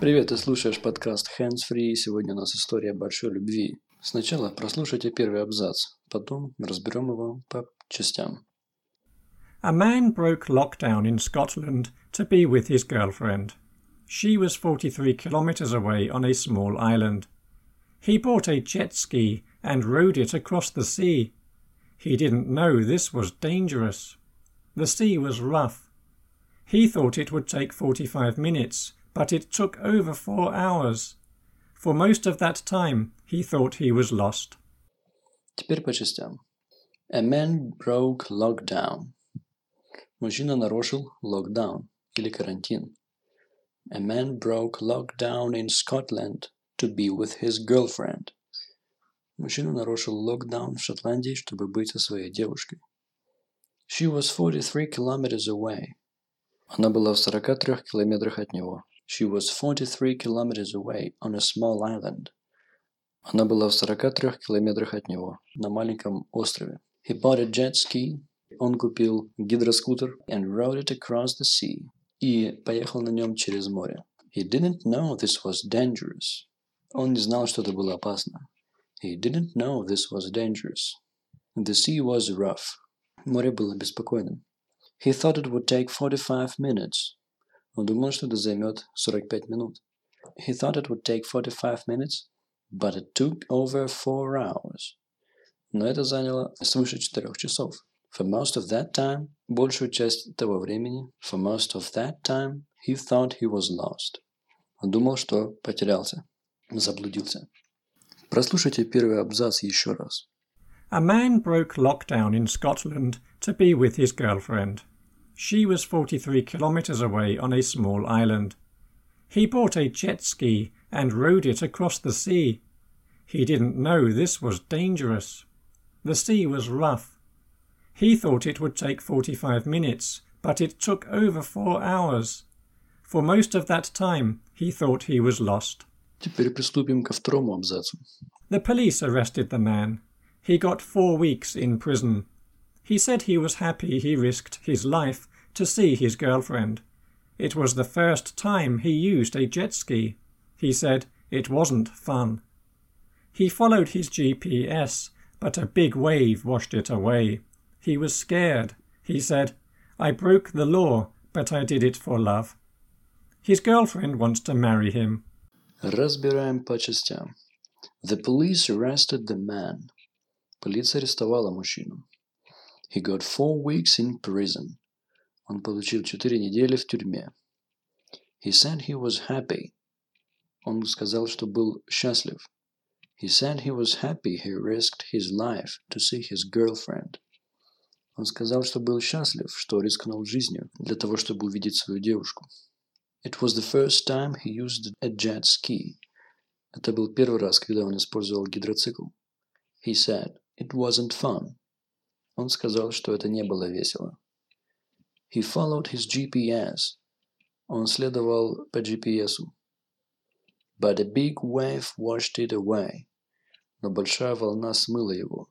Привет, ты слушаешь подкаст Hands Free. Сегодня у нас история большой любви. Сначала прослушайте первый абзац, потом разберем его по частям. A man broke lockdown in Scotland to be with his girlfriend. She was 43 kilometres away on a small island. He bought a jet ski and rode it across the sea. He didn't know this was dangerous. The sea was rough. He thought it would take 45 minutes, but it took over four hours. For most of that time, he thought he was lost. Теперь по частям. A man broke lockdown. Мужчина нарушил локдаун или карантин. A man broke lockdown in Scotland to be with his girlfriend. Мужчина нарушил локдаун в Шотландии, чтобы быть со своей девушкой. She was 43 kilometers away. Она была в 43 километрах от него. She was 43 kilometers away on a small island. Она была в 43 километрах от него, на маленьком острове. He bought a jet ski. Он купил гидроскутер and rode it across the sea. И поехал на нем через море. He didn't know this was dangerous. Он не знал, что это было опасно. He didn't know this was dangerous. The sea was rough. Море было беспокойным. He thought it would take 45 minutes. Он думал, что это займет 45 минут. He thought it would take 45 minutes, but it took over 4 hours. Но это заняло свыше 4 часов. For most of that time, большую часть того времени, for most of that time, he thought he was lost. Он думал, что потерялся, заблудился. Прослушайте первый абзац еще раз. A man broke lockdown in Scotland to be with his girlfriend. She was 43 kilometres away on a small island. He bought a jet ski and rode it across the sea. He didn't know this was dangerous. The sea was rough. He thought it would take 45 minutes, but it took over four hours. For most of that time, he thought he was lost. Теперь приступим ко второму абзацу. The police arrested the man. He got four weeks in prison. He said he was happy he risked his life to see his girlfriend. It was the first time he used a jet ski. He said it wasn't fun. He followed his GPS, but a big wave washed it away. He was scared. He said, I broke the law, but I did it for love. His girlfriend wants to marry him. Разбираем по частям. The police arrested the man. Полиция арестовала мужчину. He got four weeks in prison. Он получил четыре недели в тюрьме. He said he was happy. Он сказал, что был счастлив. He said he was happy he risked his life to see his girlfriend. Он сказал, что был счастлив, что рискнул жизнью для того, чтобы увидеть свою девушку. It was the first time he used a jet ski. Это был первый раз, когда он использовал гидроцикл. He said, it wasn't fun. Он сказал, что это не было весело. He followed his GPS. Он следовал по GPS. But a big wave washed it away. Но большая волна смыла его.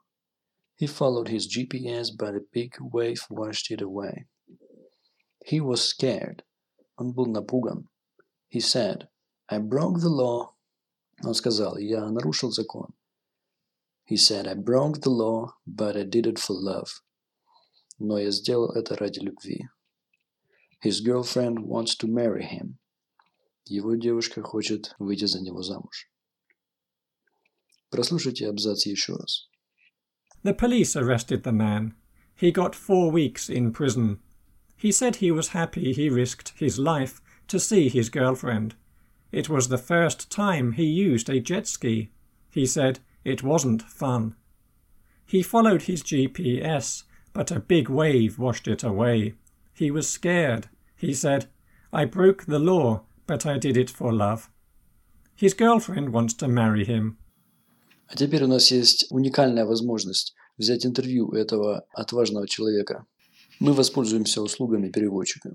He followed his GPS, but a big wave washed it away. He was scared. Он был напуган. He said, I broke the law. Он сказал, я нарушил закон. He said, I broke the law, but I did it for love. Но я сделал это ради любви. His girlfriend wants to marry him. Его девушка хочет выйти за него замуж. Прослушайте абзац еще раз. The police arrested the man. He got four weeks in prison. He said he was happy he risked his life to see his girlfriend. It was the first time he used a jet ski. He said it wasn't fun. He followed his GPS, but a big wave washed it away. He was scared. He said, I broke the law, but I did it for love. His girlfriend wants to marry him. А теперь у нас есть уникальная возможность взять интервью у этого отважного человека. Мы воспользуемся услугами переводчика.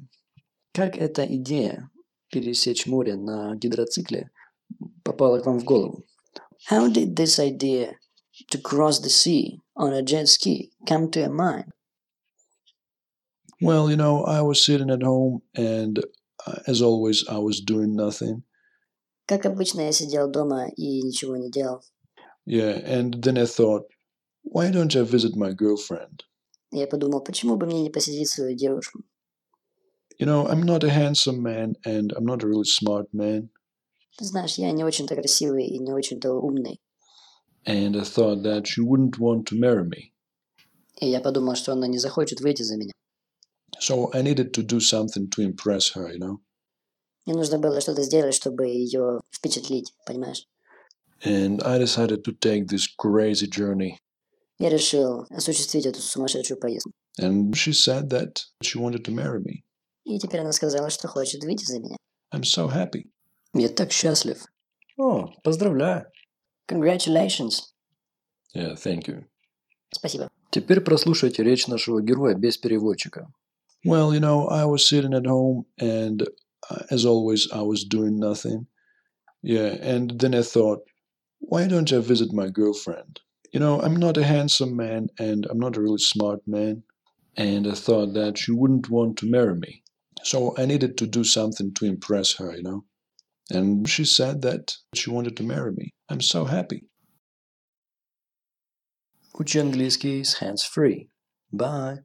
Как эта идея пересечь море на гидроцикле попала к вам в голову? How did this idea to cross the sea on a jet ski. Come to mine. Well, you know, I was sitting at home and, uh, as always, I was doing nothing. Как обычно, я сидел дома и ничего не делал. Yeah, and then I thought, why don't I visit my girlfriend? Я подумал, почему бы мне не посетить свою девушку? You know, I'm not a handsome man and I'm not a really smart man. Знаешь, я не очень-то красивый и не очень-то умный. And I thought that she wouldn't want to marry me. И я подумал, что она не захочет выйти за меня. So I needed to do something to impress her, you know. Мне нужно было что-то сделать, чтобы ее впечатлить, понимаешь? And I decided to take this crazy journey. Я решил осуществить эту сумасшедшую поездку. And she said that she wanted to marry me. И теперь она сказала, что хочет выйти за меня. I'm so happy. Я так счастлив. О, поздравляю. Congratulations. Yeah, thank you. Спасибо. Теперь прослушайте речь нашего героя без переводчика. Well, you know, I was sitting at home and, uh, as always, I was doing nothing. Yeah, and then I thought, why don't I visit my girlfriend? You know, I'm not a handsome man and I'm not a really smart man. And I thought that she wouldn't want to marry me. So I needed to do something to impress her, you know. And she said that she wanted to marry me. I'm so happy. Учи английский с hands-free. Bye.